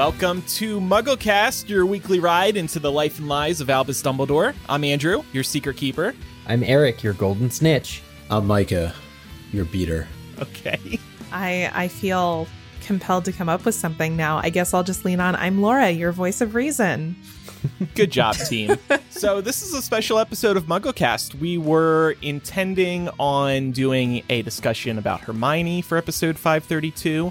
Welcome to MuggleCast, your weekly ride into the life and lies of Albus Dumbledore. I'm Andrew, your secret keeper. I'm Eric, your golden snitch. I'm Micah, your beater. Okay. I I feel compelled to come up with something now. I guess I'll just lean on I'm Laura, your voice of reason. Good job, team. so, this is a special episode of MuggleCast. We were intending on doing a discussion about Hermione for episode 532,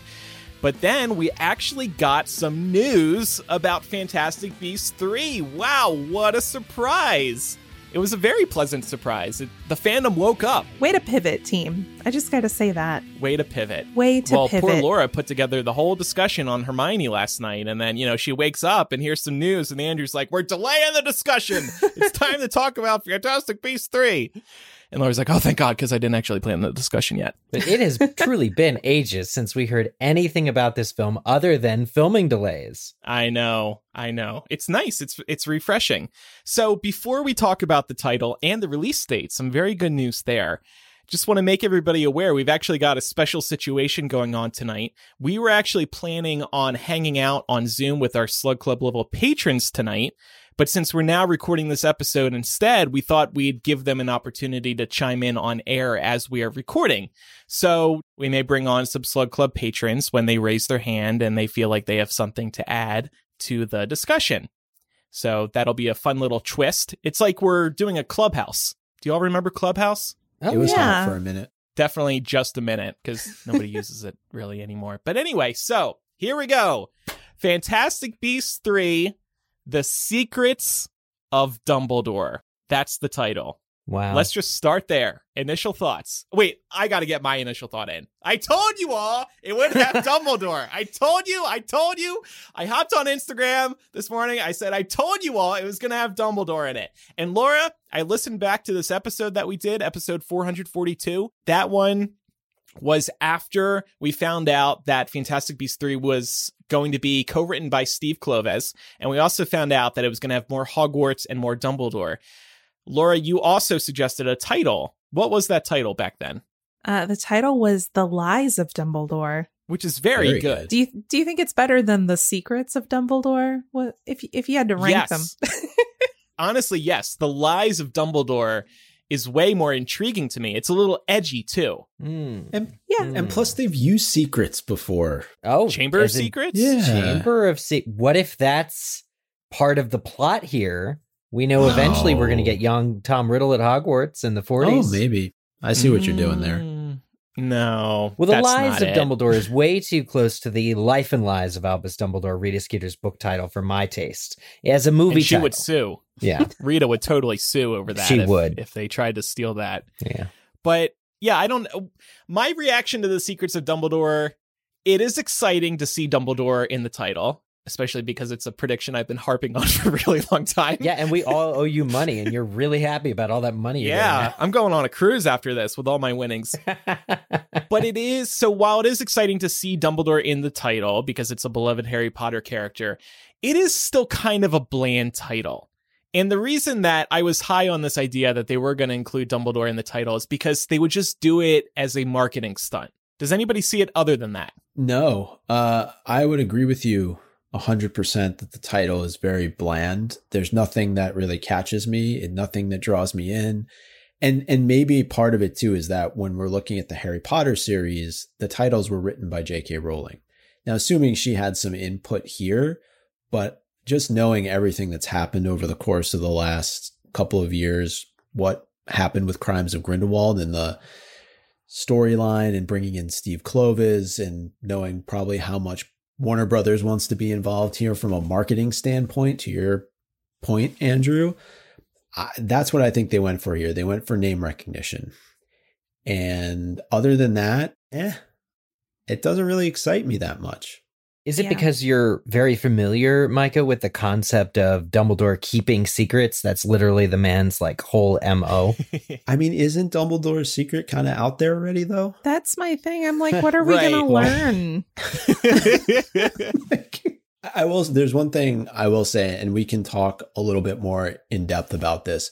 but then we actually got some news about Fantastic Beasts 3. Wow, what a surprise! It was a very pleasant surprise. It, the fandom woke up. Way to pivot, team. I just got to say that. Way to pivot. Way to well, pivot. poor Laura put together the whole discussion on Hermione last night, and then you know she wakes up and hears some news, and Andrew's like, "We're delaying the discussion. it's time to talk about Fantastic Beasts 3. And Laura's like, "Oh, thank God," because I didn't actually plan the discussion yet. But it has truly been ages since we heard anything about this film other than filming delays. I know, I know. It's nice. It's it's refreshing. So before we talk about the title and the release date, some very good news there. Just want to make everybody aware we've actually got a special situation going on tonight. We were actually planning on hanging out on Zoom with our Slug Club level patrons tonight. But since we're now recording this episode instead, we thought we'd give them an opportunity to chime in on air as we are recording. So we may bring on some Slug Club patrons when they raise their hand and they feel like they have something to add to the discussion. So that'll be a fun little twist. It's like we're doing a clubhouse. Do you all remember Clubhouse? Oh, it was yeah. hot for a minute. Definitely just a minute because nobody uses it really anymore. But anyway, so here we go Fantastic Beasts 3 The Secrets of Dumbledore. That's the title. Wow. Let's just start there. Initial thoughts. Wait, I got to get my initial thought in. I told you all it would have Dumbledore. I told you. I told you. I hopped on Instagram this morning. I said, I told you all it was going to have Dumbledore in it. And Laura, I listened back to this episode that we did, episode 442. That one was after we found out that Fantastic Beasts 3 was going to be co-written by Steve Kloves, and we also found out that it was going to have more Hogwarts and more Dumbledore. Laura, you also suggested a title. What was that title back then? Uh, the title was The Lies of Dumbledore. Which is very, Very good. good. Do you do you think it's better than The Secrets of Dumbledore? What if if you had to rank yes. them? Honestly, yes. The Lies of Dumbledore is way more intriguing to me. It's a little edgy too. Hmm. And, Yeah. Hmm. and plus, they've used secrets before. Oh, Chamber of Secrets? Yeah. Chamber of Se- What if that's part of the plot here? We know eventually we're going to get young Tom Riddle at Hogwarts in the 40s. Oh, maybe. I see what you're doing there. No. Well, the not of it. Dumbledore is way too close to the life and lies of Albus Dumbledore, Rita Skeeter's book title, for my taste. As a movie And she title. would sue. Yeah, Rita would totally sue over that. She if, would. if they tried to steal that. yeah. But yeah, I don't. My reaction to the Secrets of Dumbledore, it is exciting to see Dumbledore in the title, especially because it's a prediction I've been harping on for a really long time. Yeah, and we all owe you money, and you're really happy about all that money. Yeah, I'm going on a cruise after this with all my winnings. but it is so while it is exciting to see Dumbledore in the title because it's a beloved Harry Potter character, it is still kind of a bland title. And the reason that I was high on this idea that they were going to include Dumbledore in the title is because they would just do it as a marketing stunt. Does anybody see it other than that? No, uh, I would agree with you 100% that the title is very bland. There's nothing that really catches me and nothing that draws me in. And and maybe part of it too is that when we're looking at the Harry Potter series, the titles were written by J.K. Rowling. Now, assuming she had some input here, but just knowing everything that's happened over the course of the last couple of years, what happened with Crimes of Grindelwald and the storyline and bringing in Steve Kloves and knowing probably how much Warner Brothers wants to be involved here from a marketing standpoint to your point, Andrew. I, that's what I think they went for here. They went for name recognition. And other than that, eh, it doesn't really excite me that much. Is it Yeah. because you're very familiar, Micah, with the concept of Dumbledore keeping secrets? That's literally the man's like whole MO. I mean, isn't Dumbledore's secret kind of out there already, though? That's my thing. I'm like, what are we Right. gonna learn? I will. There's one thing I will say, and we can talk a little bit more in depth about this,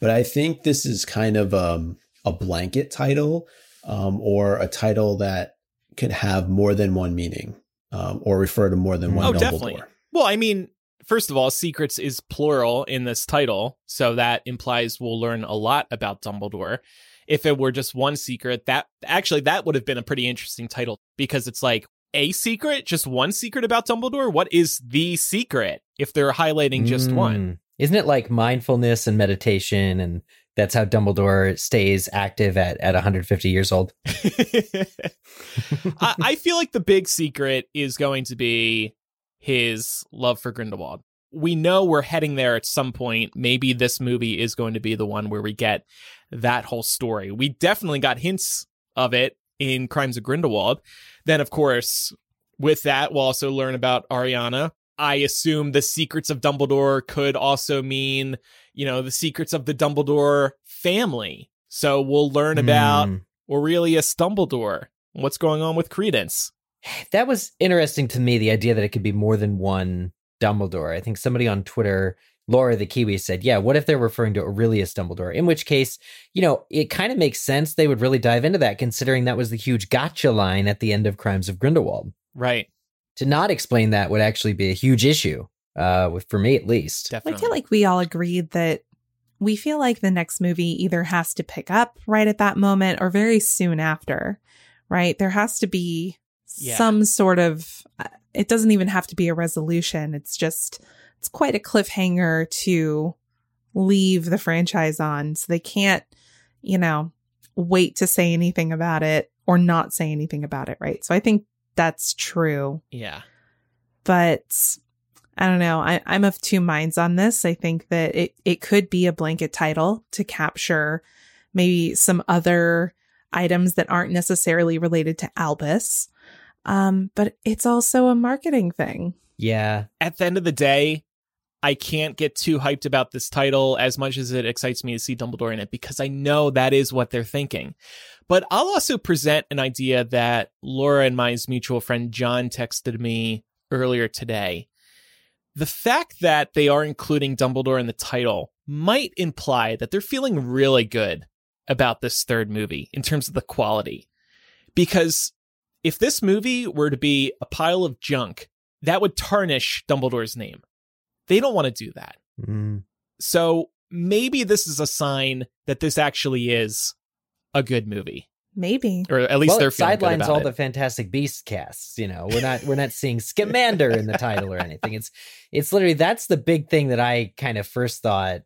but I think this is kind of um, a blanket title um, or a title that could have more than one meaning. Um, or refer to more than one Oh, Dumbledore. definitely. Well, I mean, first of all, secrets is plural in this title, so that implies we'll learn a lot about Dumbledore. If it were just one secret, that actually that would have been a pretty interesting title because it's like a secret, just one secret about Dumbledore. What is the secret if they're highlighting just one? Mm. Isn't it like mindfulness and meditation and that's how Dumbledore stays active at, at 150 years old? I, I feel like the big secret is going to be his love for Grindelwald. We know we're heading there at some point. Maybe this movie is going to be the one where we get that whole story. We definitely got hints of it in Crimes of Grindelwald. Then, of course, with that, we'll also learn about Ariana. I assume the secrets of Dumbledore could also mean, you know, the secrets of the Dumbledore family. So we'll learn about Mm. Aurelius Dumbledore. What's going on with Credence? That was interesting to me, the idea that it could be more than one Dumbledore. I think somebody on Twitter, Laura the Kiwi, said, Yeah, what if they're referring to Aurelius Dumbledore? In which case, you know, it kind of makes sense they would really dive into that, considering that was the huge gotcha line at the end of Crimes of Grindelwald. Right. To not explain that would actually be a huge issue, uh, with- for me at least. Definitely. I feel like we all agreed that we feel like the next movie either has to pick up right at that moment or very soon after, right? There has to be Yeah. some sort of, uh, it doesn't even have to be a resolution. It's just, it's quite a cliffhanger to leave the franchise on. So they can't, you know, wait to say anything about it or not say anything about it, right? So I think that's true yeah. but I don't know. I, I'm of two minds on this. I think that it, it could be a blanket title to capture maybe some other items that aren't necessarily related to Albus. Um, but it's also a marketing thing. Yeah. At the end of the day, I can't get too hyped about this title as much as it excites me to see Dumbledore in it because I know that is what they're thinking. But I'll also present an idea that Laura and my mutual friend John texted me earlier today. The fact that they are including Dumbledore in the title might imply that they're feeling really good about this third movie in terms of the quality. Because if this movie were to be a pile of junk, that would tarnish Dumbledore's name. They don't want to do that. Mm. So maybe this is a sign that this actually is a good movie, Maybe. or at least well, they're it feeling good sidelines all it. the Fantastic Beast casts. You know, we're not we're not seeing Scamander in the title or anything. It's it's literally that's the big thing that I kind of first thought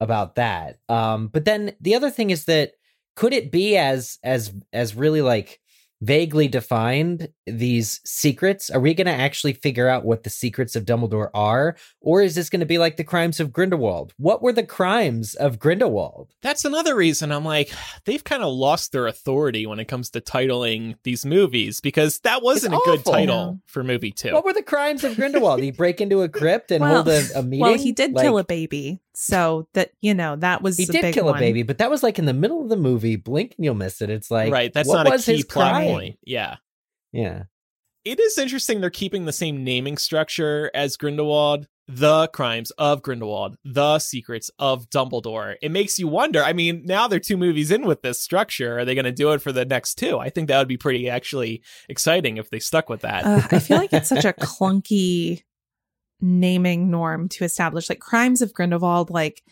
about that. Um, but then the other thing is that could it be as as as really like vaguely defined these secrets? Are we going to actually figure out what the secrets of Dumbledore are, or is this going to be like the crimes of Grindelwald? What were the crimes of Grindelwald? That's another reason I'm like, they've kind of lost their authority when it comes to titling these movies because that wasn't a good title for movie two. What were the crimes of Grindelwald? He break into a crypt and Well- hold a, a meeting? Well, he did Like, kill a baby. So that, you know, that was He a did big kill one. a baby, but that was like in the middle of the movie. Blink and you'll miss it. It's like right. That's what not a was key plot crime? point. Yeah. Yeah, It is interesting they're keeping the same naming structure as Grindelwald. The crimes of Grindelwald, the secrets of Dumbledore. It makes you wonder. I mean, now they're two movies in with this structure. Are they going to do it for the next two? I think that would be pretty actually exciting if they stuck with that. Uh, I feel like it's such a clunky naming norm to establish. Like Crimes of Grindelwald, like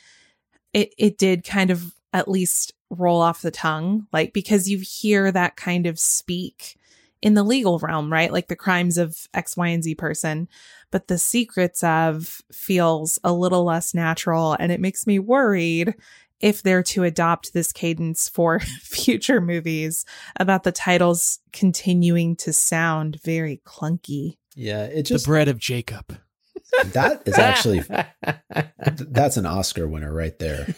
it it did kind of at least roll off the tongue, like because you hear that kind of speak in the legal realm, right? Like the crimes of X, Y, and Z person. But the secrets of feels a little less natural and it makes me worried if they're to adopt this cadence for future movies about the titles continuing to sound very clunky. Yeah, it just the bread of Jacob. That is actually that's an Oscar winner right there.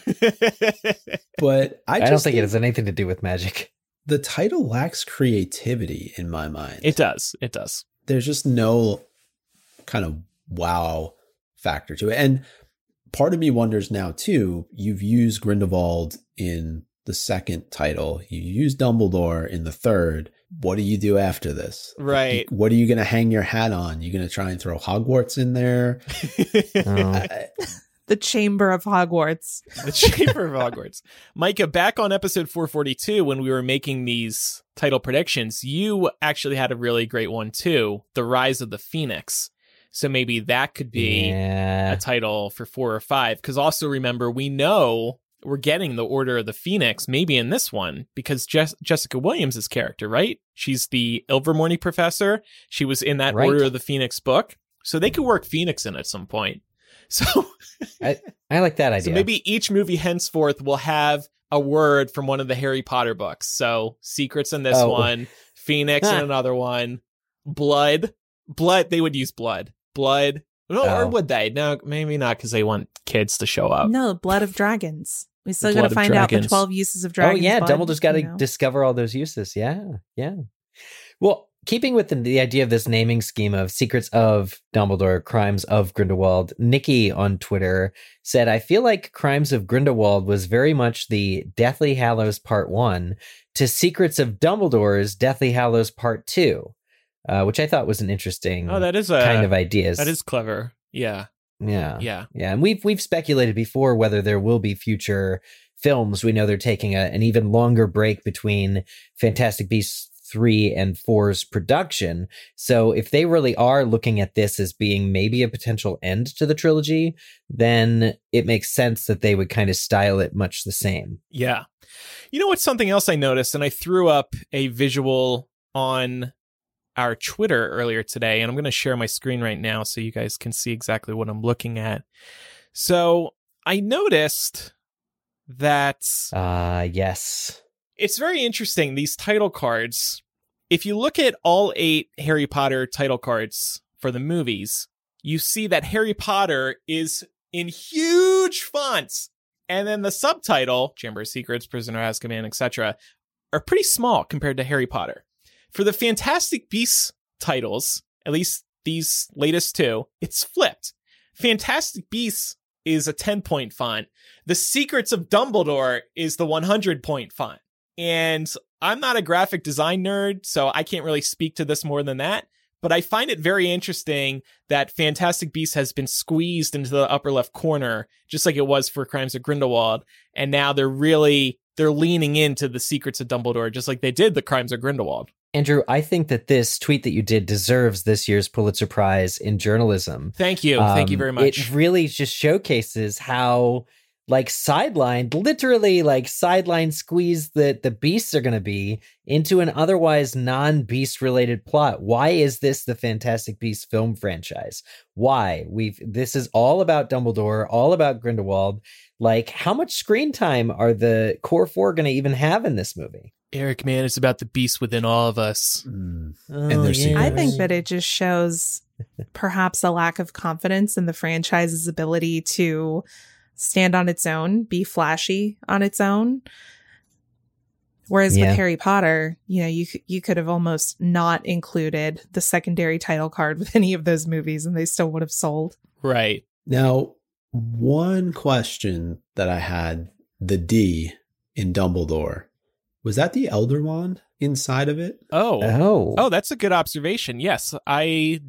But I, I, don't think it has anything to do with magic. the title lacks creativity in my mind. it does. It does. There's just no kind of wow factor to it. And part of me wonders now too, you've used Grindelwald in the second title, you use Dumbledore in the third. What do you do after this? Right. What are you going to hang your hat on? You going to try and throw Hogwarts in there? Oh. I- The Chamber of Hogwarts. the Chamber of Hogwarts. Micah, back on episode 442, when we were making these title predictions, you actually had a really great one too The Rise of the Phoenix. So maybe that could be yeah. a title for four or five. Because also remember, we know we're getting the Order of the Phoenix maybe in this one because Jess- Jessica Williams' character, right? She's the Ilvermorny professor. She was in that Right. Order of the Phoenix book. So they could work Phoenix in at some point. So, I like that idea. so maybe each movie henceforth will have a word from one of the Harry Potter books. So secrets in this Oh. one, Phoenix in another one, blood, blood. They would use blood, blood. No, or Oh. would they? No, maybe not because they want kids to show up. No, blood of dragons. We still got to find out the 12 uses of dragon. Oh yeah, blood, Dumbledore's got to you know? discover all those uses. Yeah, yeah. Well, keeping with the, the idea of this naming scheme of secrets of Dumbledore, crimes of Grindelwald, Nikki on Twitter said, "I feel like Crimes of Grindelwald was very much the Deathly Hallows Part One to Secrets of Dumbledore's Deathly Hallows Part Two, uh, which I thought was an interesting Oh, that is a kind of ideas. that is clever. Yeah, yeah, yeah. yeah, and we've we've speculated before whether there will be future films. We know they're taking a, an even longer break between Fantastic Beasts 3 and 4's production. So if they really are looking at this as being maybe a potential end to the trilogy, then it makes sense that they would kind of style it much the same. Yeah. You know what's something else I noticed, and I threw up a visual on our Twitter earlier today, and I'm going to share my screen right now so you guys can see exactly what I'm looking at. So I noticed that Uh yes. it's very interesting. These title cards, if you look at all eight Harry Potter title cards for the movies, you see that Harry Potter is in huge fonts. And then the subtitle, Chamber of Secrets, Prisoner of Azkaban, etc., are pretty small compared to Harry Potter. For the Fantastic Beasts titles, at least these latest two, it's flipped. Fantastic Beasts is a 10 point font. The Secrets of Dumbledore is the 100 point font. And I'm not a graphic design nerd, so I can't really speak to this more than that. But I find it very interesting that Fantastic Beasts has been squeezed into the upper left corner, just like it was for Crimes of Grindelwald. And now they're really they're leaning into the secrets of Dumbledore, just like they did the Crimes of Grindelwald. Andrew, I think that this tweet that you did deserves this year's Pulitzer Prize in journalism. Thank you, thank you Um, very much. It really just showcases how like sidelined, literally like sideline squeeze that the beasts are going to be into an otherwise non-beast related plot. Why is this the Fantastic Beasts film franchise? Why? We've this is all about Dumbledore, all about Grindelwald. Like how much screen time are the core 4 going to even have in this movie? Eric, man, it's about the beast within all of us. Mm. Oh, their I think that it just shows perhaps a lack of confidence in the franchise's ability to stand on its own, be flashy on its own. Whereas Yeah. with Harry Potter, you know, you you could have almost not included the secondary title card with any of those movies, and they still would have sold. Right. Now, one question that I had the D in Dumbledore was that the Elder Wand inside of it? Oh. Oh. Oh, that's a good observation. Yes, I.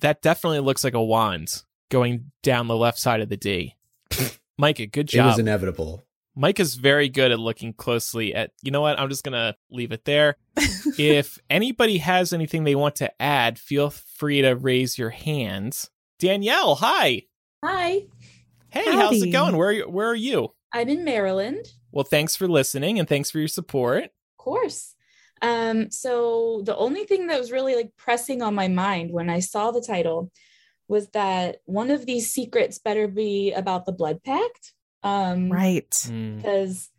That definitely looks like a wand going down the left side of the D. Micah, good job. It was job. inevitable. Micah's very good at looking closely at. You know what? I'm just gonna leave it there. if anybody has anything they want to add, feel free to raise your hands. Danielle, hi. Hi, Hey, how's it going? Where where are you? I'm in Maryland. Well, thanks for listening and thanks for your support. Of course. Um, so the only thing that was really like pressing on my mind when I saw the title was that one of these secrets better be about the blood pact. Um, Right. Hmm. Because,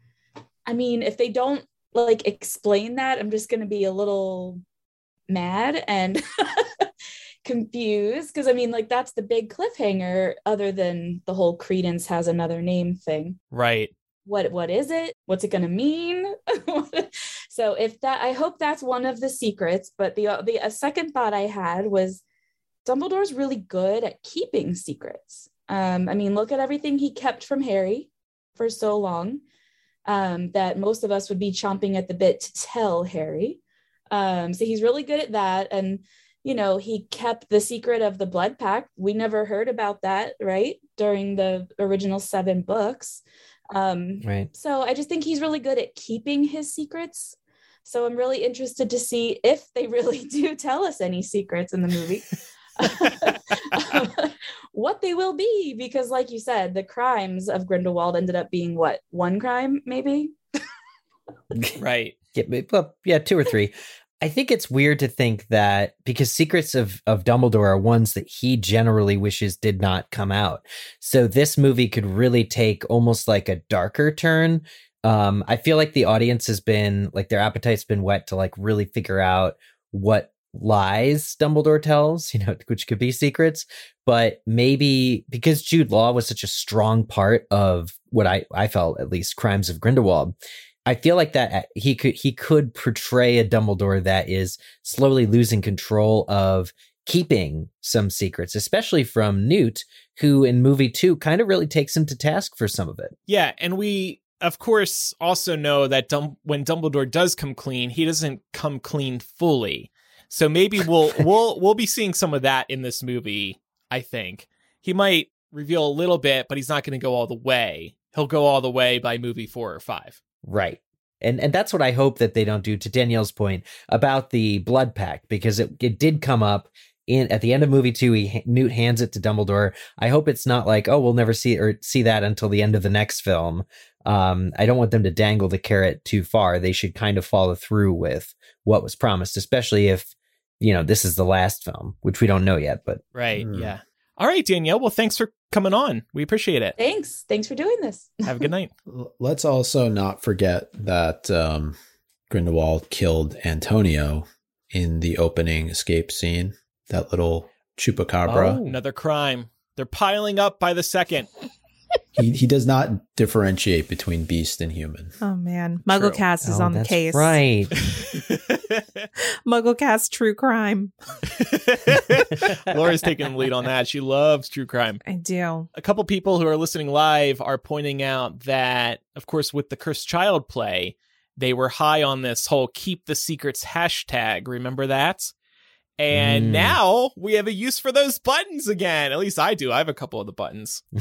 I mean, if they don't like explain that, I'm just going to be a little mad and confused. Because, I mean, like, that's the big cliffhanger, other than the whole Credence has another name thing. Right. What what is it? What's it going to mean? so if that, I hope that's one of the secrets. But the the a second thought I had was Dumbledore's really good at keeping secrets. Um, I mean, look at everything he kept from Harry for so long um, that most of us would be chomping at the bit to tell Harry. Um, so he's really good at that. And, you know, he kept the secret of the blood pact. We never heard about that, right? During the original seven books. Um, Right. so I just think he's really good at keeping his secrets. So I'm really interested to see if they really do tell us any secrets in the movie. what they will be, because, like you said, the crimes of Grindelwald ended up being what one crime, maybe. right. Yeah, well, yeah, two or three. I think it's weird to think that because secrets of, of Dumbledore are ones that he generally wishes did not come out. So this movie could really take almost like a darker turn. Um, I feel like the audience has been like their appetite's been whet to like really figure out what lies Dumbledore tells, you know, which could be secrets. But maybe because Jude Law was such a strong part of what I, I felt at least crimes of Grindelwald, I feel like that uh, he could he could portray a Dumbledore that is slowly losing control of keeping some secrets, especially from Newt, who in movie two kind of really takes him to task for some of it. Yeah, and we of course also know that Dum- when Dumbledore does come clean, he doesn't come clean fully. So maybe we'll we'll we'll be seeing some of that in this movie. I think he might reveal a little bit, but he's not going to go all the way. He'll go all the way by movie four or five. Right. And and that's what I hope that they don't do to Danielle's point about the blood pact because it, it did come up in at the end of movie 2 he Newt hands it to Dumbledore. I hope it's not like oh we'll never see or see that until the end of the next film. Um I don't want them to dangle the carrot too far. They should kind of follow through with what was promised especially if you know this is the last film, which we don't know yet, but Right. Hmm. Yeah. All right, Danielle. Well, thanks for coming on. We appreciate it. Thanks. Thanks for doing this. Have a good night. Let's also not forget that um, Grindelwald killed Antonio in the opening escape scene. That little chupacabra. Oh. Another crime. They're piling up by the second. He he does not differentiate between beast and human. Oh man, MuggleCast is Oh, on the that's case. Right. MuggleCast true crime. Laura's taking the lead on that. She loves true crime. I do. A couple people who are listening live are pointing out that, of course, with the Cursed Child play, they were high on this whole keep the secrets hashtag. Remember that? And Mm. now we have a use for those buttons again. At least I do. I have a couple of the buttons.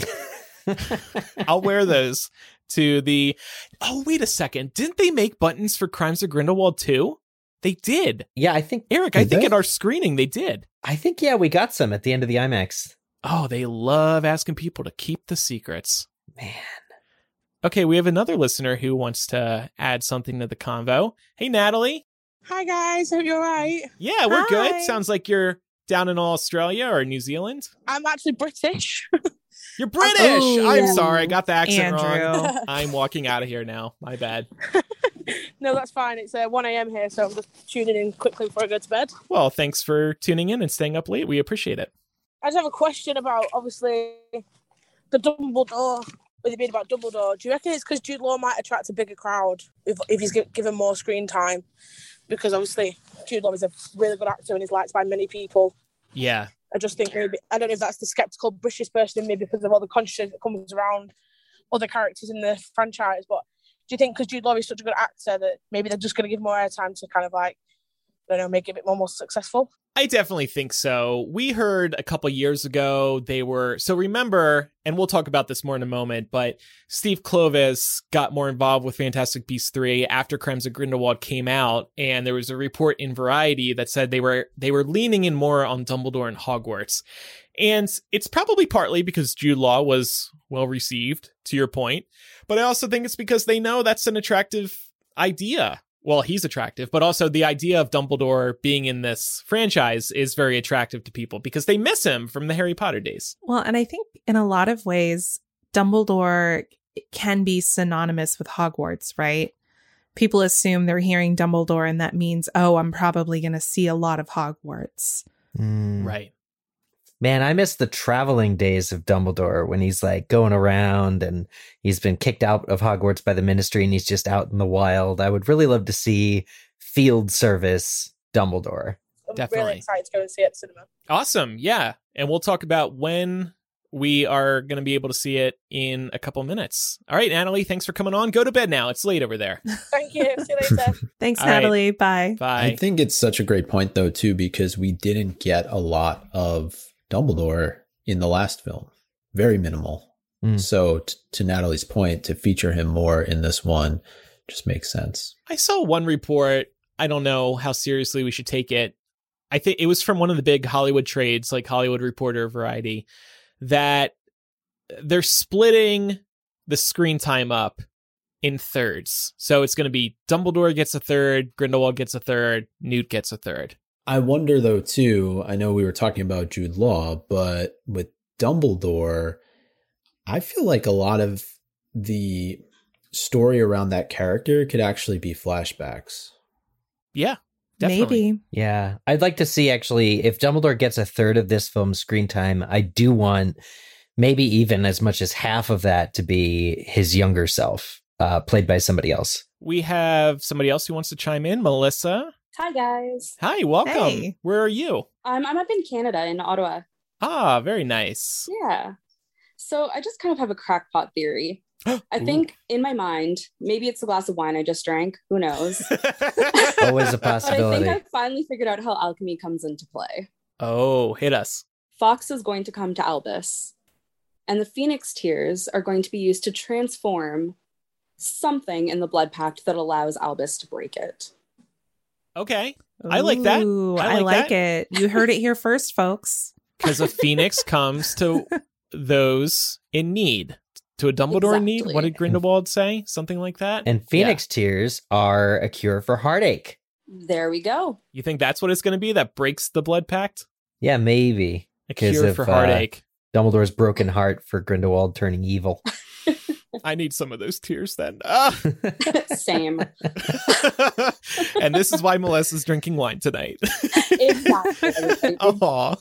I'll wear those to the. Oh, wait a second. Didn't they make buttons for Crimes of Grindelwald too? They did. yeah, I think Eric, I think they? at our screening they did. I think yeah, we got some at the end of the IMAX. Oh, they love asking people to keep the secrets. Man. Okay, we have another listener who wants to add something to the convo. Hey, Natalie. Hi guys, hope you're alright. Yeah, we're Hi. good. Sounds like you're down in Australia or New Zealand. I'm actually British. You're British. Oh. I'm sorry, I got the accent wrong. I'm walking out of here now. My bad. no, that's fine. It's uh, 1 a.m. here, so I'm just tuning in quickly before I go to bed. Well, thanks for tuning in and staying up late. We appreciate it. I just have a question about obviously the Dumbledore. With it being about Dumbledore, do you reckon it's because Jude Law might attract a bigger crowd if, if he's gi- given more screen time? Because obviously Jude Law is a really good actor and is liked by many people. Yeah. I just think maybe I don't know if that's the skeptical British person in me because of all the controversy that comes around other characters in the franchise. But do you think because Jude Law is such a good actor that maybe they're just going to give more airtime to kind of like I don't know make it a bit more, more successful? I definitely think so. We heard a couple years ago they were so remember, and we'll talk about this more in a moment, but Steve Kloves got more involved with Fantastic Beasts 3 after Crimes of Grindelwald came out, and there was a report in Variety that said they were they were leaning in more on Dumbledore and Hogwarts. And it's probably partly because Jude Law was well received, to your point, but I also think it's because they know that's an attractive idea well, he's attractive, but also the idea of Dumbledore being in this franchise is very attractive to people because they miss him from the Harry Potter days. Well, and I think in a lot of ways, Dumbledore can be synonymous with Hogwarts, right? People assume they're hearing Dumbledore, and that means, oh, I'm probably going to see a lot of Hogwarts. Mm. Right. Man, I miss the traveling days of Dumbledore when he's like going around and he's been kicked out of Hogwarts by the ministry and he's just out in the wild. I would really love to see field service Dumbledore. I'm Definitely. really excited to go and see it at cinema. Awesome. Yeah. And we'll talk about when we are going to be able to see it in a couple minutes. All right, Natalie, thanks for coming on. Go to bed now. It's late over there. Thank you. See you later. Thanks, All right. Natalie. Bye. Bye. I think it's such a great point though too because we didn't get a lot of Dumbledore in the last film. Very minimal. Mm. So t- to Natalie's point to feature him more in this one just makes sense. I saw one report. I don't know how seriously we should take it. I think it was from one of the big Hollywood trades, like Hollywood Reporter, Variety, that they're splitting the screen time up in thirds. So it's going to be Dumbledore gets a third, Grindelwald gets a third, Newt gets a third. I wonder though too. I know we were talking about Jude Law, but with Dumbledore, I feel like a lot of the story around that character could actually be flashbacks. Yeah, definitely. Maybe. Yeah, I'd like to see actually if Dumbledore gets a third of this film's screen time. I do want maybe even as much as half of that to be his younger self, uh, played by somebody else. We have somebody else who wants to chime in, Melissa. Hi guys. Hi, welcome. Hey. Where are you? Um, I'm up in Canada in Ottawa. Ah, very nice. Yeah. So I just kind of have a crackpot theory. I think in my mind, maybe it's a glass of wine I just drank. Who knows? Always a But I think I finally figured out how alchemy comes into play. oh, hit us. Fawkes is going to come to Albus, and the Phoenix Tears are going to be used to transform something in the Blood Pact that allows Albus to break it. Okay. I like that. Ooh, I I like like, that. it. You heard it here first, folks. Because a phoenix comes to those in need. To a Dumbledore in need. What did Grindelwald say? Something like that? and Phoenix tears are a cure for heartache. There we go. You think that's what it's going to be that breaks the blood pact? Yeah, maybe A 'Cause cure of, for uh, heartache. Dumbledore's broken heart for Grindelwald turning evil. I need some of those tears then. Ah! Same. and this is why Melissa's drinking wine tonight. Exactly. Aw.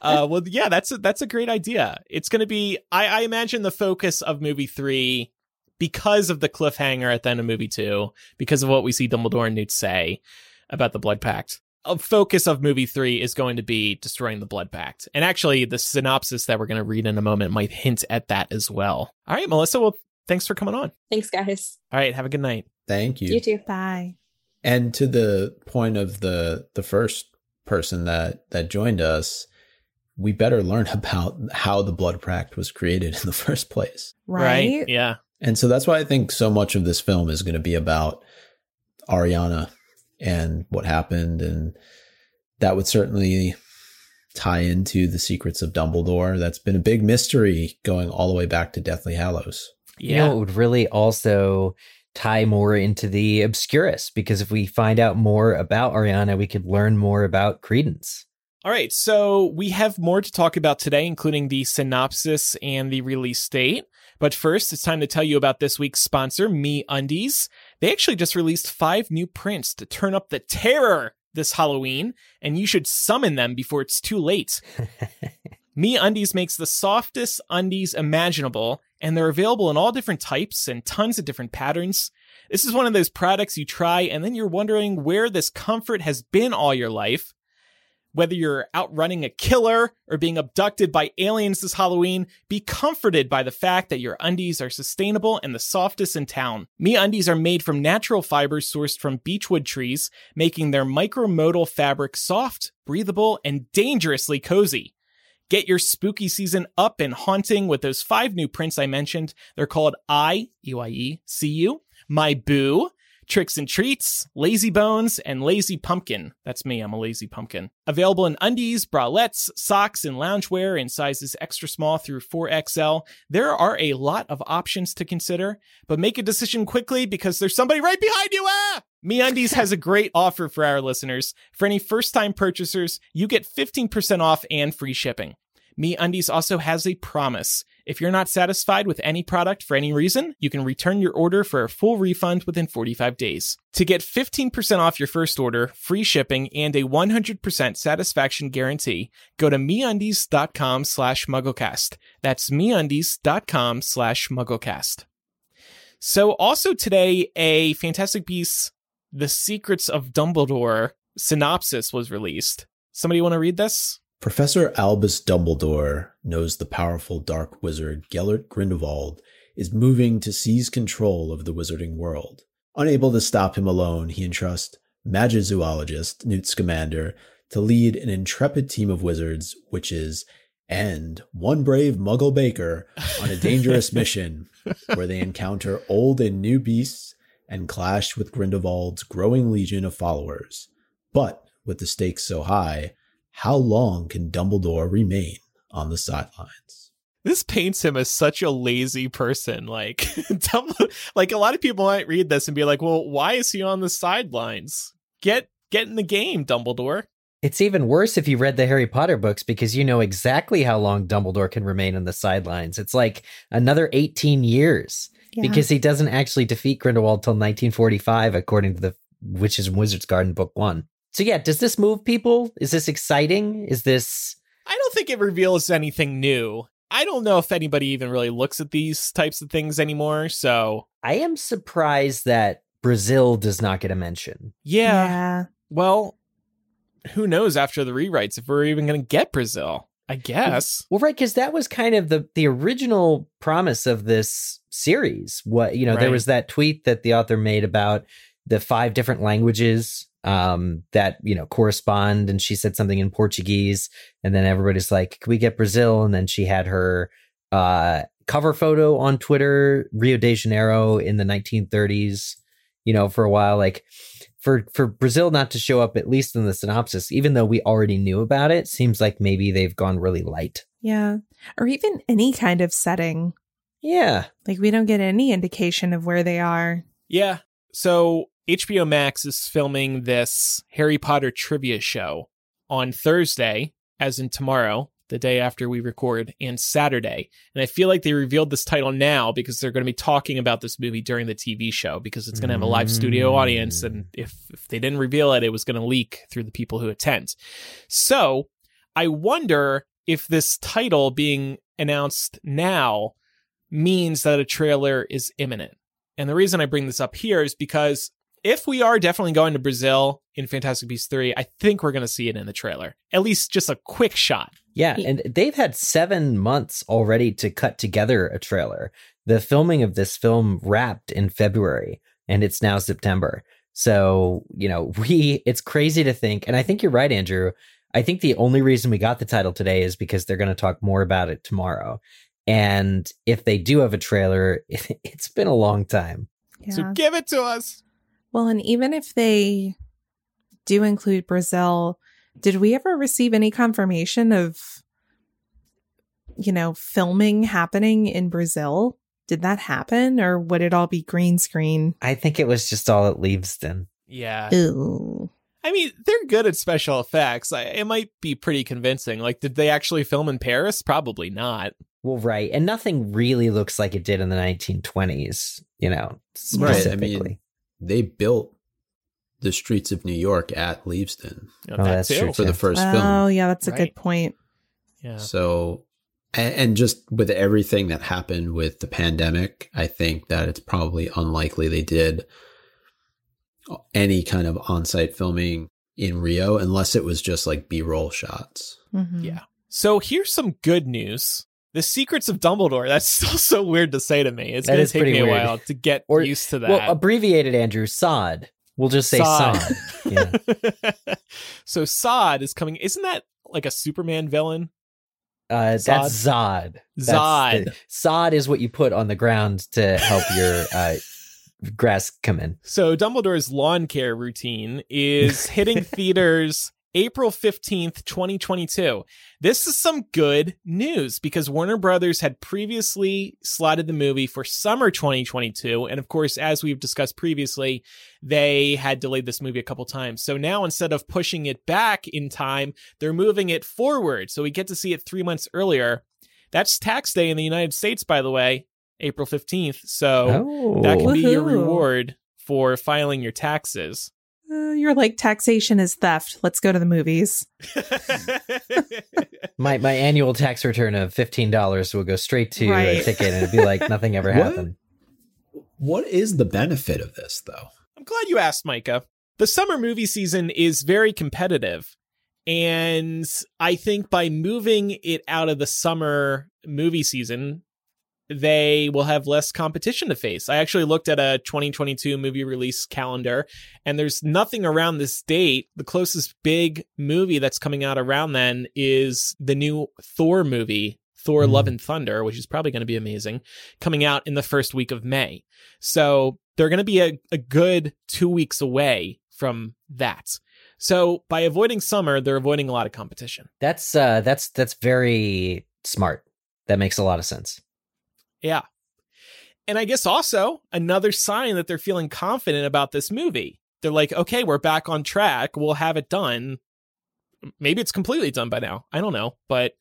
uh, well, yeah, that's a, that's a great idea. It's going to be. I, I imagine the focus of movie three, because of the cliffhanger at the end of movie two, because of what we see Dumbledore and Newt say about the Blood Pact. A focus of movie three is going to be destroying the Blood Pact, and actually, the synopsis that we're going to read in a moment might hint at that as well. All right, Melissa. Well, thanks for coming on. Thanks, guys. All right, have a good night. Thank you. You too. Bye. And to the point of the the first person that that joined us, we better learn about how the blood pact was created in the first place. Right? Yeah. And so that's why I think so much of this film is going to be about Ariana and what happened and that would certainly tie into the secrets of Dumbledore. That's been a big mystery going all the way back to Deathly Hallows. Yeah. You know, it would really also tie more into the Obscurus because if we find out more about Ariana, we could learn more about Credence. All right, so we have more to talk about today, including the synopsis and the release date. But first, it's time to tell you about this week's sponsor, MeUndies. They actually just released five new prints to turn up the terror this Halloween, and you should summon them before it's too late. MeUndies makes the softest undies imaginable, and they're available in all different types and tons of different patterns. This is one of those products you try, and then you're wondering where this comfort has been all your life. Whether you're outrunning a killer or being abducted by aliens this Halloween, be comforted by the fact that your undies are sustainable and the softest in town. MeUndies are made from natural fibers sourced from beechwood trees, making their micromodal fabric soft, breathable, and dangerously cozy. Get your spooky season up and haunting with those five new prints I mentioned. They're called I, E-Y-E, See You, My Boo, Tricks and Treats, Lazy Bones, and Lazy Pumpkin. That's me, I'm a lazy pumpkin. Available in undies, bralettes, socks, and loungewear in sizes extra small through 4XL. There are a lot of options to consider, but make a decision quickly because there's somebody right behind you. Ah! MeUndies has a great offer for our listeners. For any first-time purchasers, you get 15% off and free shipping. MeUndies also has a promise. If you're not satisfied with any product for any reason, you can return your order for a full refund within 45 days. To get 15% off your first order, free shipping, and a 100% satisfaction guarantee, go to MeUndies.com slash MuggleCast. That's MeUndies.com slash MuggleCast. So also today, a Fantastic Beasts, The Secrets of Dumbledore synopsis was released. Somebody want to read this? Professor Albus Dumbledore knows the powerful dark wizard Gellert Grindelwald is moving to seize control of the wizarding world. Unable to stop him alone, he entrusts magizoologist Newt Scamander to lead an intrepid team of wizards, witches, and one brave muggle baker on a dangerous mission where they encounter old and new beasts and clash with Grindelwald's growing legion of followers. But with the stakes so high, how long can Dumbledore remain on the sidelines? This paints him as such a lazy person. Like, like a lot of people might read this and be like, "Well, why is he on the sidelines? Get get in the game, Dumbledore." It's even worse if you read the Harry Potter books because you know exactly how long Dumbledore can remain on the sidelines. It's like another 18 years Yeah. because he doesn't actually defeat Grindelwald till 1945, according to the Witches and Wizards Garden Book One. So, yeah, does this move people? Is this exciting? Is this. I don't think it reveals anything new. I don't know if anybody even really looks at these types of things anymore. So, I am surprised that Brazil does not get a mention. yeah. yeah. Well, who knows after the rewrites if we're even going to get Brazil? I guess. Well, right, because that was kind of the the original promise of this series. What you know, there was that tweet that the author made about the five different languages um, that you know correspond, and she said something in Portuguese, and then everybody's like, "Can we get Brazil?" And then she had her uh, cover photo on Twitter, Rio de Janeiro in the 1930s. You know, for a while, like for for Brazil not to show up at least in the synopsis, even though we already knew about it, seems like maybe they've gone really light. Yeah. Or even any kind of setting. Yeah. Like we don't get any indication of where they are. Yeah. So HBO Max is filming this Harry Potter trivia show on Thursday, as in tomorrow, the day after we record, and Saturday. And I feel like they revealed this title now because they're going to be talking about this movie during the TV show because it's going to have a live studio audience. And mm. if, if they didn't reveal it, it was going to leak through the people who attend. So I wonder if this title being announced now means that a trailer is imminent. And the reason I bring this up here is because if we are definitely going to Brazil in Fantastic Beasts 3, I think we're going to see it in the trailer. At least just a quick shot. Yeah. And they've had seven months already to cut together a trailer. The filming of this film wrapped in February and it's now September. So, you know, we, it's crazy to think. And I think you're right, Andrew. I think the only reason we got the title today is because they're going to talk more about it tomorrow. And if they do have a trailer, it's been a long time. Yeah. So give it to us. Well, and even if they do include Brazil, did we ever receive any confirmation of, you know, filming happening in Brazil? Did that happen or would it all be green screen? I think it was just all at Leavesden. Yeah. Ooh. I mean, they're good at special effects. I, it might be pretty convincing. Like, did they actually film in Paris? Probably not. Well, right. And nothing really looks like it did in the 1920s, you know, Right, I specifically. mean, They built the streets of New York at Leavesden Oh, that's too. true, for the first Oh, film. Oh, yeah, that's a Right. good point. Yeah. So, and, and just with everything that happened with the pandemic, I think that it's probably unlikely they did any kind of on site filming in Rio unless it was just like B roll shots. Mhm. Yeah. So here's some good news. The Secrets of Dumbledore. That's still so weird to say to me. It's going to take me a weird. while to get Or- used to that. Well, abbreviated, Andrew, Sod. We'll just say Sod. Sod. Yeah. so Sod is coming. Isn't that like a Superman villain? Uh, Zod? that's Zod. That's Zod. the- Sod is what you put on the ground to help your uh, grass come in. So Dumbledore's lawn care routine is hitting theaters April 15th, 2022. This is some good news because Warner Brothers had previously slotted the movie for summer 2022. And of course, as we've discussed previously, they had delayed this movie a couple times. So now instead of pushing it back in time, they're moving it forward. So we get to see it three months earlier. That's tax day in the United States, by the way, April 15th. So Oh, that can be your oh. reward for filing your taxes. Uh, you're like taxation is theft. Let's go to the movies. my my annual tax return of fifteen dollars will go straight to a ticket, and it'd be like nothing ever What? happened. What is the benefit of this though? I'm glad you asked, Micah. The summer movie season is very competitive. And I think by moving it out of the summer movie season, they will have less competition to face. I actually looked at a 2022 movie release calendar, and there's nothing around this date. The closest big movie that's coming out around then is the new Thor movie, Thor Mhm. Love and Thunder, which is probably going to be amazing, coming out in the first week of May. So they're going to be a, a good two weeks away from that. So by avoiding summer, they're avoiding a lot of competition. That's uh that's that's very smart. That makes a lot of sense. Yeah. And I guess also another sign that they're feeling confident about this movie. They're like, okay, we're back on track. We'll have it done. Maybe it's completely done by now. I don't know. But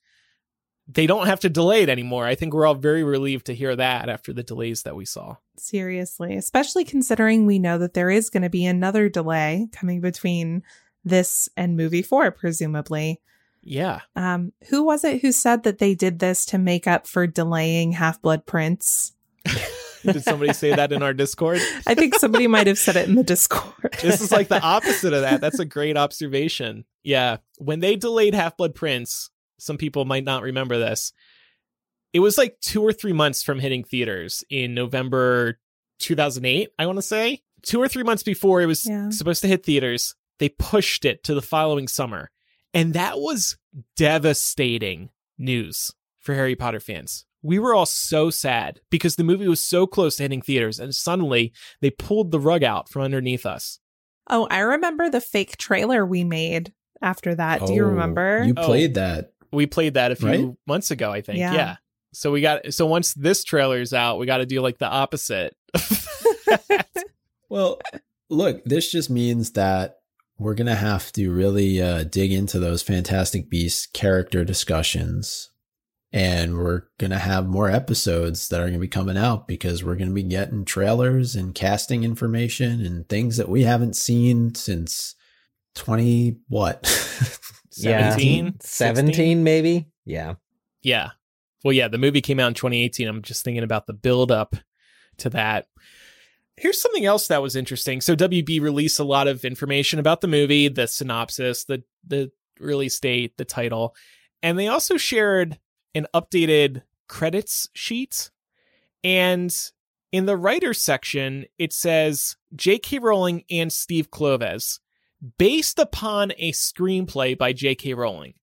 they don't have to delay it anymore. I think we're all very relieved to hear that after the delays that we saw. Seriously, especially considering we know that there is going to be another delay coming between this and movie four, presumably. Yeah. Um, who was it who said that they did this to make up for delaying Half Blood Prince? Did somebody say that in our Discord? I think somebody might have said it in the Discord. This is like the opposite of that. That's a great observation. Yeah. When they delayed Half Blood Prince, some people might not remember this. It was like two or three months from hitting theaters in November 2008, I want to say. Two or three months before it was Yeah. supposed to hit theaters, they pushed it to the following summer. And that was devastating news for Harry Potter fans. We were all so sad because the movie was so close to hitting theaters, and suddenly they pulled the rug out from underneath us. Oh, I remember the fake trailer we made after that. Do you Oh, remember? You Oh. played that. We played that a few Right? months ago, I think. Yeah. Yeah. So we got so once this trailer's out, we got to do like the opposite. Well, look, this just means that we're going to have to really uh, dig into those Fantastic Beasts character discussions. And we're going to have more episodes that are going to be coming out because we're going to be getting trailers and casting information and things that we haven't seen since 20, what? Yeah. 17? 17 maybe? Yeah. Yeah. Well, yeah, the movie came out in 2018. I'm just thinking about the build up to that. Here's something else that was interesting. So WB released a lot of information about the movie, the synopsis, the the release date, the title, and they also shared an updated credits sheet. And in the writers section, it says J.K. Rowling and Steve Kloves, based upon a screenplay by J.K. Rowling.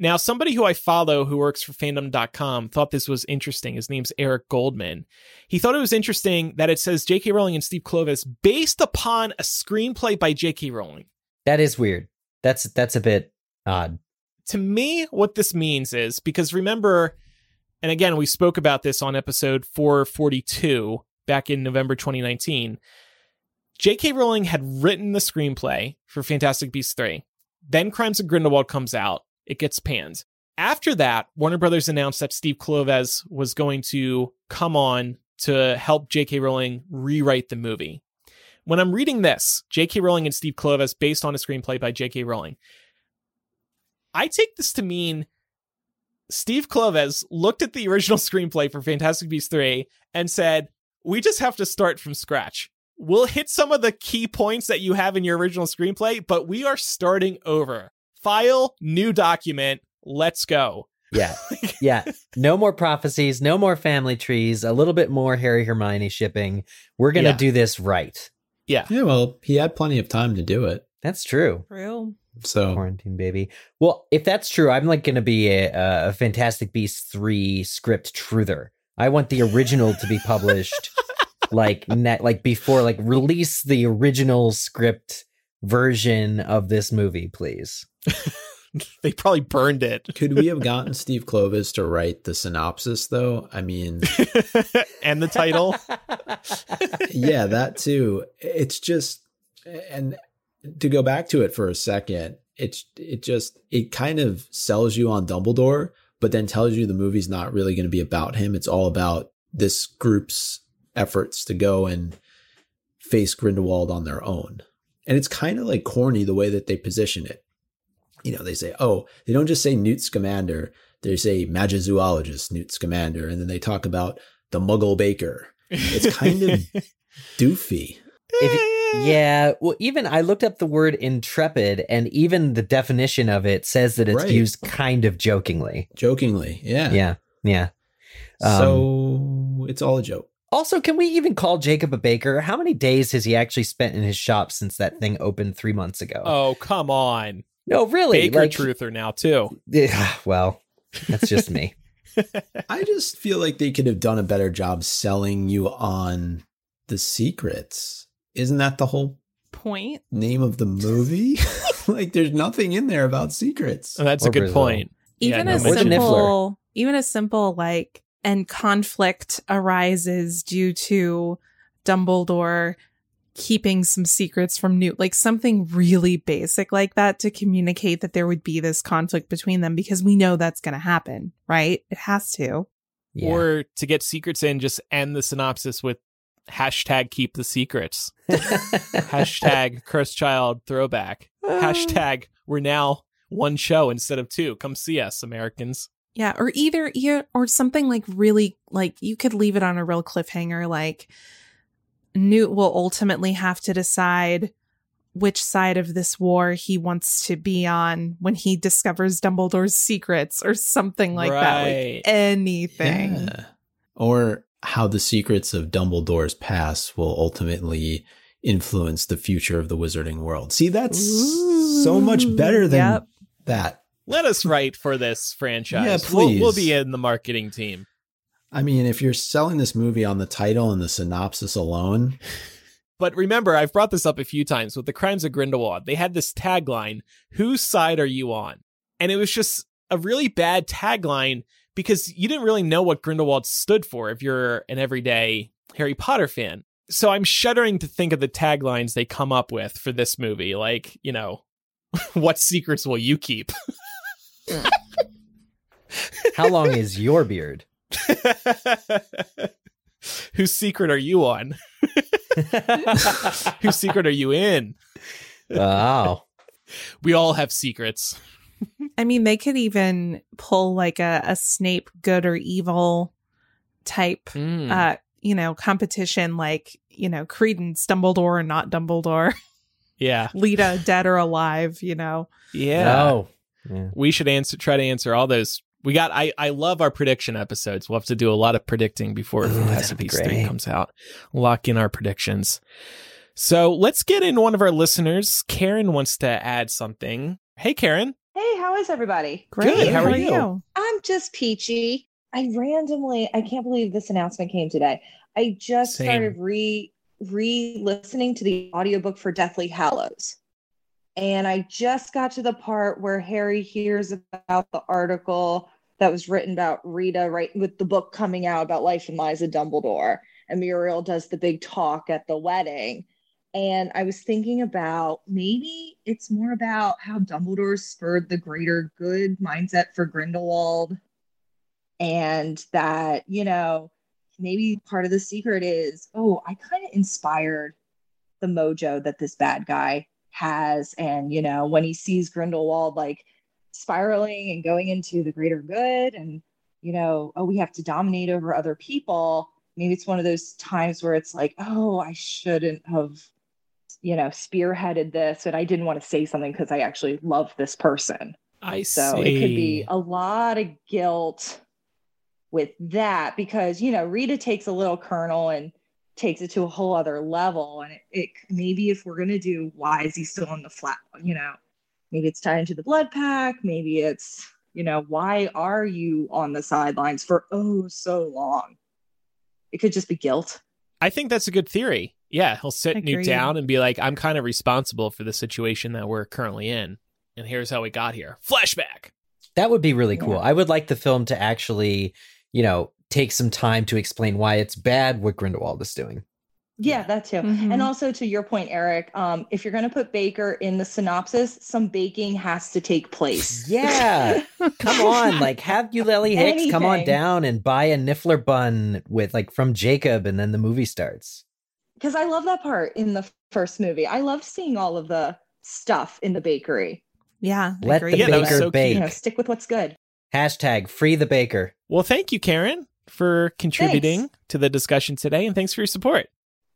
Now, somebody who I follow who works for fandom.com thought this was interesting. His name's Eric Goldman. He thought it was interesting that it says J.K. Rowling and Steve Kloves based upon a screenplay by J.K. Rowling. That is weird. That's that's a bit odd. To me, what this means is because remember, and again, we spoke about this on episode 442 back in November 2019. J.K. Rowling had written the screenplay for Fantastic Beasts 3. Then Crimes of Grindelwald comes out. It gets panned. After that, Warner Brothers announced that Steve Kloves was going to come on to help J.K. Rowling rewrite the movie. When I'm reading this, J.K. Rowling and Steve Kloves based on a screenplay by J.K. Rowling, I take this to mean Steve Kloves looked at the original screenplay for Fantastic Beasts 3 and said, We just have to start from scratch. We'll hit some of the key points that you have in your original screenplay, but we are starting over. File, new document, let's go. Yeah. Yeah. No more prophecies, no more family trees, a little bit more Harry Hermione shipping. We're going to Yeah. do this right. Yeah. Yeah, well, he had plenty of time to do it. That's true. True. So Quarantine baby. Well, if that's true, I'm like going to be a, a Fantastic Beasts 3 script truther. I want the original to be published like net like before like release the original script version of this movie, please. They probably burned it. could we have gotten Steve Kloves to write the synopsis though? I mean, and the title. yeah, that too. It's just and to go back to it for a second, it's it just it kind of sells you on Dumbledore, but then tells you the movie's not really going to be about him. It's all about this group's efforts to go and face Grindelwald on their own. And it's kind of like corny the way that they position it. You know, they say, oh, they don't just say Newt Scamander, they say Magizoologist Newt Scamander, and then they talk about the Muggle Baker. It's kind of doofy. If- yeah, well, even I looked up the word intrepid, and even the definition of it says that it's Right. used kind of jokingly. Jokingly, yeah. Yeah, yeah. Um, so it's all a joke. Also, can we even call Jacob a baker? How many days has he actually spent in his shop since that thing opened three months ago? Oh, come on. No, really? Baker like, Truther now, too. Yeah, well, that's just me. I just feel like they could have done a better job selling you on the secrets. Isn't that the whole Point. name of the movie? like there's nothing in there about secrets. Oh, that's Or a good Brazil. point. Yeah, Even no a mention. Simple, even a simple like, and conflict arises due to Dumbledore keeping some secrets from Newt, like something really basic like that to communicate that there would be this conflict between them because we know that's going to happen, right? It has to. Yeah. Or to get secrets in, just end the synopsis with hashtag keep the secrets. Hashtag cursed child throwback. Uh. Hashtag we're now one show instead of two. Come see us, Americans. Yeah, or either yeah, or something like really like you could leave it on a real cliffhanger like Newt will ultimately have to decide which side of this war he wants to be on when he discovers Dumbledore's secrets or something like that. Right. Like anything. Yeah. Or how the secrets of Dumbledore's past will ultimately influence the future of the wizarding world. See, that's so much better than Yep. that. Let us write for this franchise. Yeah, We'll, we'll be in the marketing team. I mean, if you're selling this movie on the title and the synopsis alone, But remember, I've brought this up a few times with the Crimes of Grindelwald. They had this tagline, "Whose side are you on?" And it was just a really bad tagline because you didn't really know what Grindelwald stood for if you're an everyday Harry Potter fan. So I'm shuddering to think of the taglines they come up with for this movie. Like, you know, what secrets will you keep? How long is your beard? Whose secret are you on? Whose secret are you in? wow. We all have secrets. I mean, they could even pull like a, a Snape good or evil type Mm. uh, you know, competition like, you know, Credence, Dumbledore or not Dumbledore, yeah. Leta dead or alive, you know. Yeah. Oh. Yeah. we should answer try to answer all those we got i i love our prediction episodes we'll have to do a lot of predicting before Ooh, fantastic that'd 3 comes out lock in our predictions so let's get in one of our listeners karen wants to add something hey karen Hey, how is everybody? Great. Good, How, how are are you? you? I'm just peachy. I randomly, I can't believe this announcement came today. I just Same. started re re listening to the audiobook for Deathly Hallows. And I just got to the part where Harry hears about the article that was written about Rita, right, with the book coming out about Life and Lies of Dumbledore. And Muriel does the big talk at the wedding. And I was thinking about maybe it's more about how Dumbledore spurred the greater good mindset for Grindelwald. And that, you know, maybe part of the secret is, oh, I kind of inspired the mojo that this bad guy has. And, you know, when he sees Grindelwald like spiraling and going into the greater good and, you know, oh, we have to dominate over other people. Maybe it's one of those times where it's like, oh, I shouldn't have you know, spearheaded this, and I didn't want to say something because I actually love this person. i So see it could be a lot of guilt with that because, you know, Rita takes a little kernel and takes it to a whole other level. And it, it maybe if we're going to do why is he still on the flat, you know, maybe it's tied into the blood pact, maybe it's, you know, why are you on the sidelines for oh so long? It could just be guilt. i think that's a good theory yeah he'll sit newt down and be like i'm kind of responsible for the situation that we're currently in and here's how we got here flashback That would be really cool. I would like the film to actually, you know, take some time to explain why it's bad what Grindelwald is doing. Yeah, that too. Mhm. And also to your point, Eric, um, if you're going to put Baker in the synopsis, some baking has to take place. Yeah. Come on, like have Eulalie Hicks come on down and buy a Niffler bun with like from Jacob and then the movie starts. Because I love that part in the first movie. I love seeing all of the stuff in the bakery. Yeah. Let the. Yeah, baker so bake. You know, stick with what's good. Hashtag free the baker. well thank you karen for contributing to the discussion today and thanks for your support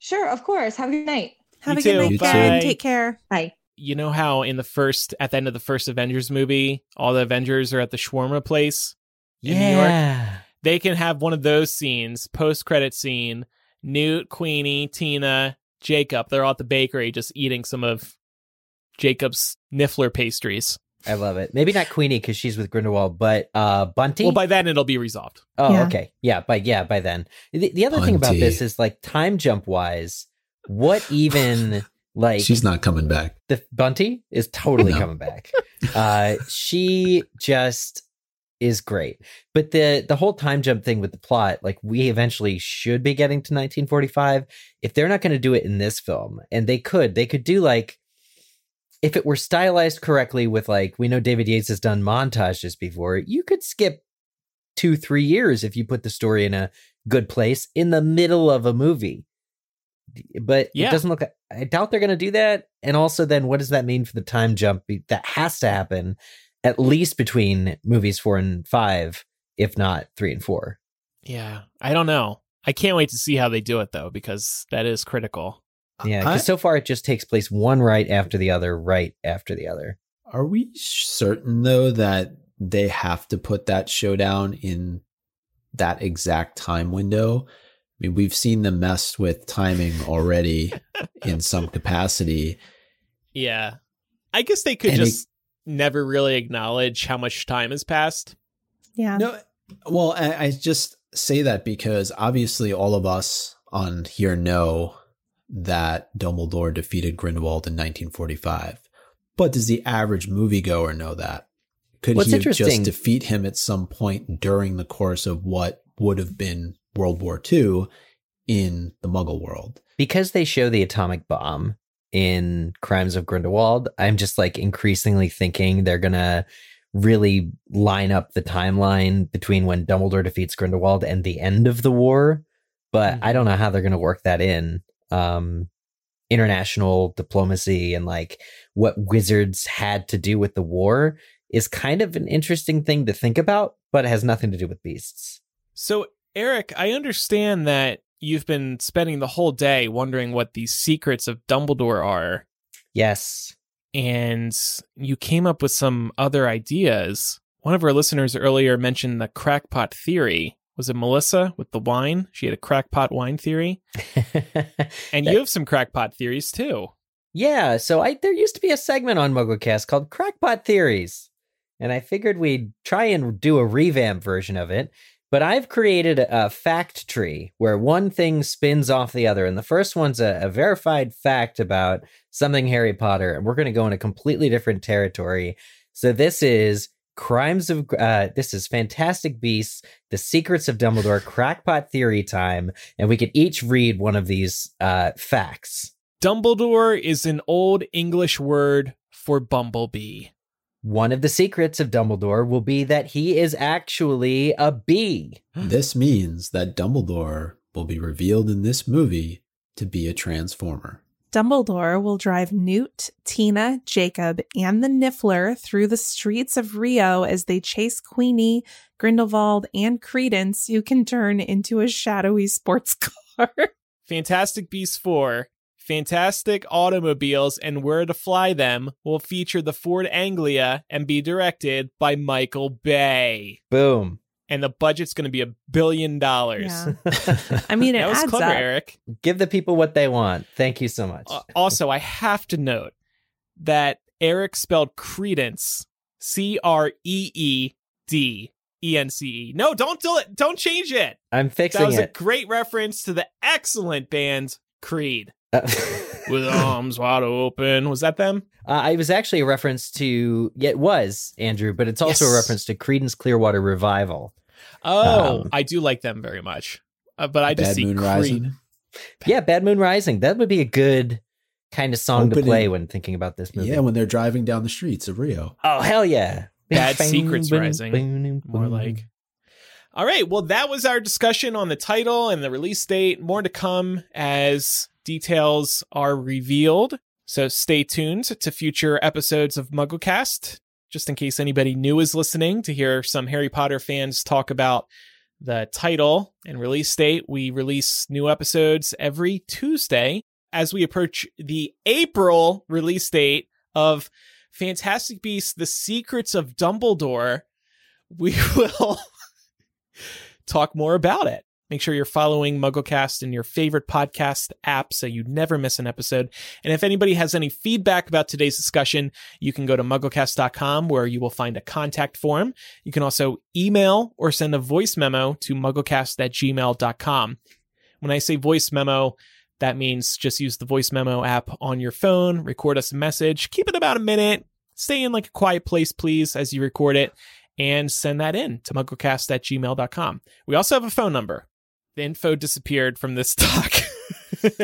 Sure, of course. Have a good night. Have You a good too. night, Karen. Take care. Bye. you know how in the first at the end of the first Avengers movie, all the Avengers are at the shawarma place in New York. yeah. They can have one of those scenes, post credit scene. Newt, Queenie, Tina, Jacob, they're all at the bakery just eating some of Jacob's Niffler pastries. I love it. Maybe not Queenie because she's with Grindelwald, but uh, Bunty. Well, by then it'll be resolved. oh, Yeah. okay, yeah, by yeah, by then. The, the other thing about this is like time jump wise, what even like She's not coming back. the Bunty is totally No. coming back. Uh, she just is great. But the the whole time jump thing with the plot, like we eventually should be getting to 1945. If they're not going to do it in this film, and they could, they could do like if it were stylized correctly with like we know David Yates has done montages before, you could skip two, three years if you put the story in a good place in the middle of a movie. But Yeah. it doesn't look I doubt they're gonna do that. And also then what does that mean for the time jump that has to happen at least between movies four and five, if not three and four? Yeah, I don't know. I can't wait to see how they do it though, because that is critical. Yeah, I- because so far it just takes place one right after the other, right after the other. Are we certain though that they have to put that showdown in that exact time window? I mean, we've seen them mess with timing already in some capacity. Yeah, I guess they could And it- just never really acknowledge how much time has passed. Yeah. No, well, I, I just say that because obviously all of us on here know that Dumbledore defeated Grindelwald in 1945. But does the average moviegoer know that? Could What's he have just defeat him at some point during the course of what would have been World War II in the Muggle world? because they show the atomic bomb in Crimes of Grindelwald, I'm just like increasingly thinking they're gonna really line up the timeline between when Dumbledore defeats Grindelwald and the end of the war. But hmm. I don't know how they're gonna work that in. Um international diplomacy and like what wizards had to do with the war is kind of an interesting thing to think about, but it has nothing to do with beasts. So, Eric, I understand that you've been spending the whole day wondering what these secrets of Dumbledore are, Yes. and you came up with some other ideas. One of our listeners earlier mentioned the crackpot theory. Was it Melissa with the wine? She had a crackpot wine theory. And you have some crackpot theories too. Yeah, so I there used to be a segment on MuggleCast called Crackpot Theories, and I figured we'd try and do a revamp version of it. But I've created a fact tree where one thing spins off the other, and the first one's a, a verified fact about something Harry Potter, and we're going to go in a completely different territory. So this is Crimes of uh, this is Fantastic Beasts: The Secrets of Dumbledore Crackpot Theory time, and we could each read one of these uh, facts. Dumbledore is an old English word for bumblebee. One of the secrets of Dumbledore will be that he is actually a bee. This means that Dumbledore will be revealed in this movie to be a transformer. Dumbledore will drive Newt, Tina, Jacob, and the Niffler through the streets of Rio as they chase Queenie, Grindelwald, and Credence, who can turn into a shadowy sports car. Fantastic Beasts 4, Fantastic Automobiles and Where to Fly Them will feature the Ford Anglia and be directed by Michael Bay. Boom. And the budget's going to be a billion dollars. Yeah. I mean, it That was adds clever, up. Eric. Give the people what they want. Thank you so much. Uh, also, I have to note that Eric spelled credence C R E E D E N C E. No, don't do it. Don't change it. I'm fixing. That fixing was a great reference to the excellent band Creed. Uh, With arms wide open. Was that them? Uh, it was actually a reference to, yeah, it was, Andrew, but it's also a reference to Creedence Clearwater Revival. Oh, Um, I do like them very much. Uh, but I just Bad see Moon Creed. Rising. Yeah, Bad Moon Rising. That would be a good kind of song to play when thinking about this movie. Yeah, when they're driving down the streets of Rio. oh, hell yeah. Bad Secrets Rising. More like. All right. Well, that was our discussion on the title and the release date. More to come as details are revealed. So stay tuned to future episodes of MuggleCast, just in case anybody new is listening to hear some Harry Potter fans talk about the title and release date. We release new episodes every Tuesday as we approach the April release date of Fantastic Beasts: The Secrets of Dumbledore. We will talk more about it. Make sure you're following MuggleCast in your favorite podcast app so you never miss an episode. And if anybody has any feedback about today's discussion, you can go to mugglecast.com where you will find a contact form. You can also email or send a voice memo to mugglecast at gmail.com. When I say voice memo, that means just use the voice memo app on your phone, record us a message, keep it about a minute, stay in like a quiet place, please, as you record it, and send that in to mugglecast at gmail.com. We also have a phone number. The info disappeared from this talk.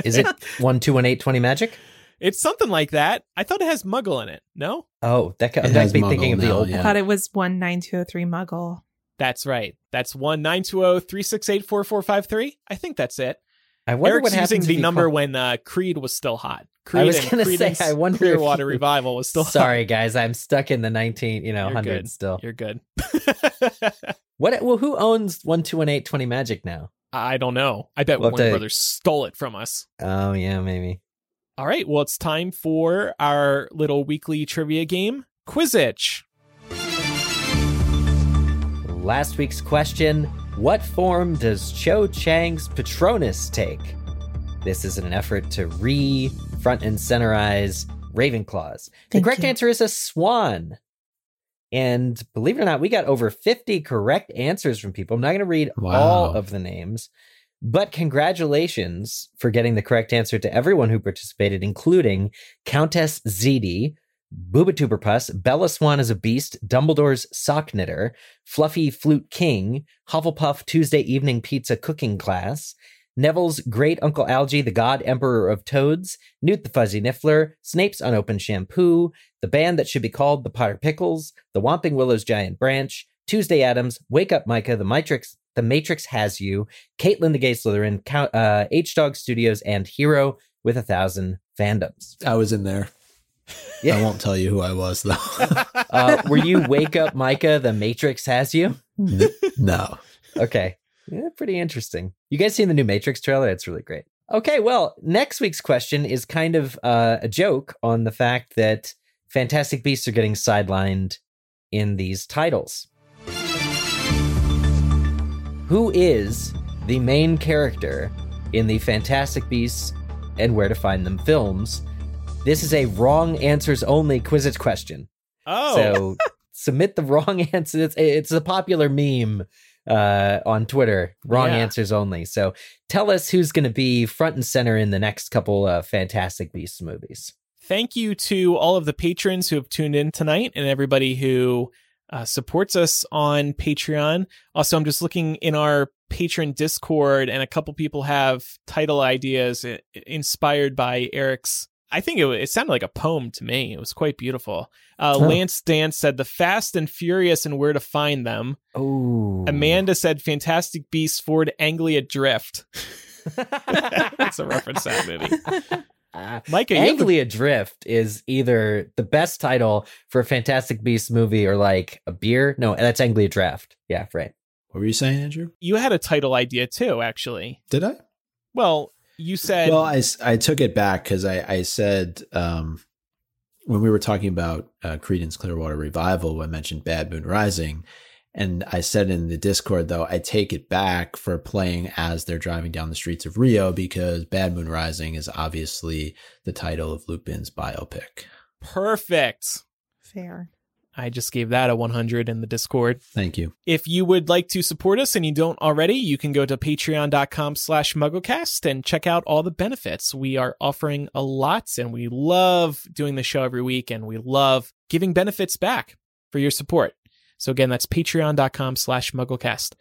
Is it one two one eight twenty magic? It's something like that. I thought it has muggle in it. No? Oh, that could, that has makes thinking of the old yeah. I thought it was one nine two zero three Muggle. That's right. That's one nine two zero three six eight four four five three. I think that's it. I wonder Eric's what using the number call- when uh, Creed was still hot. Creed I was gonna say, I wonder if Clearwater you- Revival was still hot. Sorry, guys, I'm stuck in the nineteen, you know, You're hundreds good. still. You're good. What? Well, who owns one two one eight twenty magic now? I don't know. I bet We'll Warner to- Brothers stole it from us. Oh yeah, maybe. All right. Well, it's time for our little weekly trivia game, Quizzitch. Last week's question What form does Cho Chang's Patronus take? This is an effort to re front and centerize Ravenclaws. The correct you. answer is a swan. And believe it or not, we got over 50 correct answers from people. I'm not going to read Wow. all of the names, but congratulations for getting the correct answer to everyone who participated, including Countess Zedi, Boobatuberpuss, Bella Swan is a Beast, Dumbledore's Sock Knitter, Fluffy Flute King, Hufflepuff Tuesday Evening Pizza Cooking Class, Neville's Great Uncle Algie, the God Emperor of Toads, Newt the Fuzzy Niffler, Snape's Unopened Shampoo, the band that should be called the Potter Pickles, the Whomping Willow's Giant Branch, Tuesday Adams, Wake Up Micah, the Matrix, the Matrix Has You, Caitlin the Gay Slytherin, uh, H Dog Studios, and Hero with a Thousand Fandoms. I was in there. I won't tell you who I was though. Uh, were you Wake Up Micah, the Matrix Has You? no. Okay. Yeah, pretty interesting. You guys seen the new Matrix trailer? It's really great. Okay, well, next week's question is kind of uh, a joke on the fact that Fantastic Beasts are getting sidelined in these titles. Who is the main character in the Fantastic Beasts and Where to Find Them films? This is a wrong answers only Quizzitch question. Oh, So submit the wrong answer. It's, it's a popular meme uh, on Twitter. Wrong Yeah. answers only. So tell us who's going to be front and center in the next couple of Fantastic Beasts movies. thank you to all of the patrons who have tuned in tonight and everybody who uh, supports us on Patreon. Also, I'm just looking in our patron Discord, and a couple people have title ideas inspired by Eric's. I think it, it sounded like a poem to me. It was quite beautiful. Uh, Oh. Lance Dan said, The Fast and Furious and Where to Find Them. Oh, Amanda said, Fantastic Beasts Ford Anglia Drift. That's a reference to that movie. Micah, you have the- Anglia Drift is either the best title for a Fantastic Beasts movie or like a beer. No, that's Anglia Draft. Yeah, right. What were you saying, Andrew? you had a title idea too, actually. Did I? Well, you said well, i, I took it back because I, I said um, when we were talking about uh, Creedence Clearwater Revival, I mentioned Bad Moon Rising. And I said in the Discord, though, I take it back for playing as they're driving down the streets of Rio because Bad Moon Rising is obviously the title of Lupin's biopic. perfect. Fair. I just gave that a 100 in the Discord. Thank you. If you would like to support us and you don't already, you can go to patreon.com slash mugglecast and check out all the benefits. We are offering a lot and we love doing the show every week and we love giving benefits back for your support. So again, that's patreon.com slash mugglecast.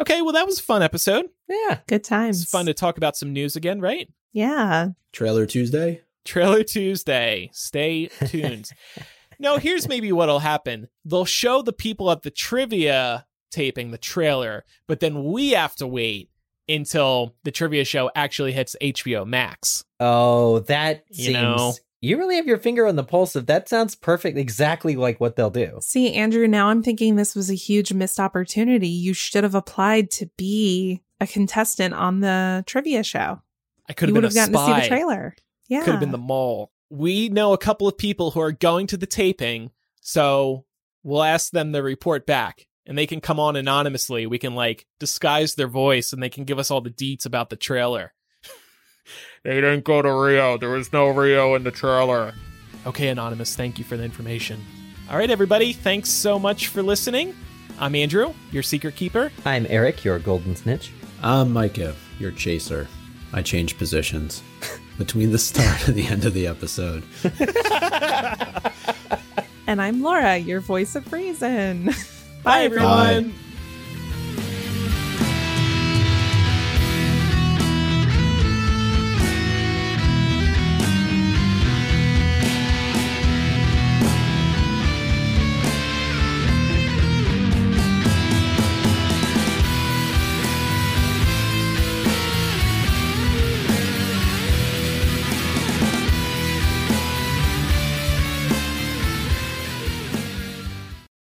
Okay, well, that was a fun episode. Yeah. Good times. It's fun to talk about some news again, right? Yeah. Trailer Tuesday? Trailer Tuesday. Stay tuned. No, here's maybe what'll happen. They'll show the people at the trivia taping the trailer, but then we have to wait until the trivia show actually hits HBO Max. Oh, that You seems. know. You really have your finger on the pulse of that. Sounds perfect. Exactly like what they'll do. See, Andrew, now I'm thinking this was a huge missed opportunity. You should have applied to be a contestant on the trivia show. I could have would been a have gotten to see the trailer. Yeah. Could have been the mole. We know a couple of people who are going to the taping, so we'll ask them to report back and they can come on anonymously. We can like disguise their voice and they can give us all the deets about the trailer. they didn't go to Rio. There was no Rio in the trailer. Okay, Anonymous, thank you for the information. All right, everybody, thanks so much for listening. I'm Andrew, your secret keeper. I'm Eric, your golden snitch. I'm Micah, your chaser. I change positions between the start and the end of the episode. And I'm Laura, your voice of reason. Bye, everyone. Bye.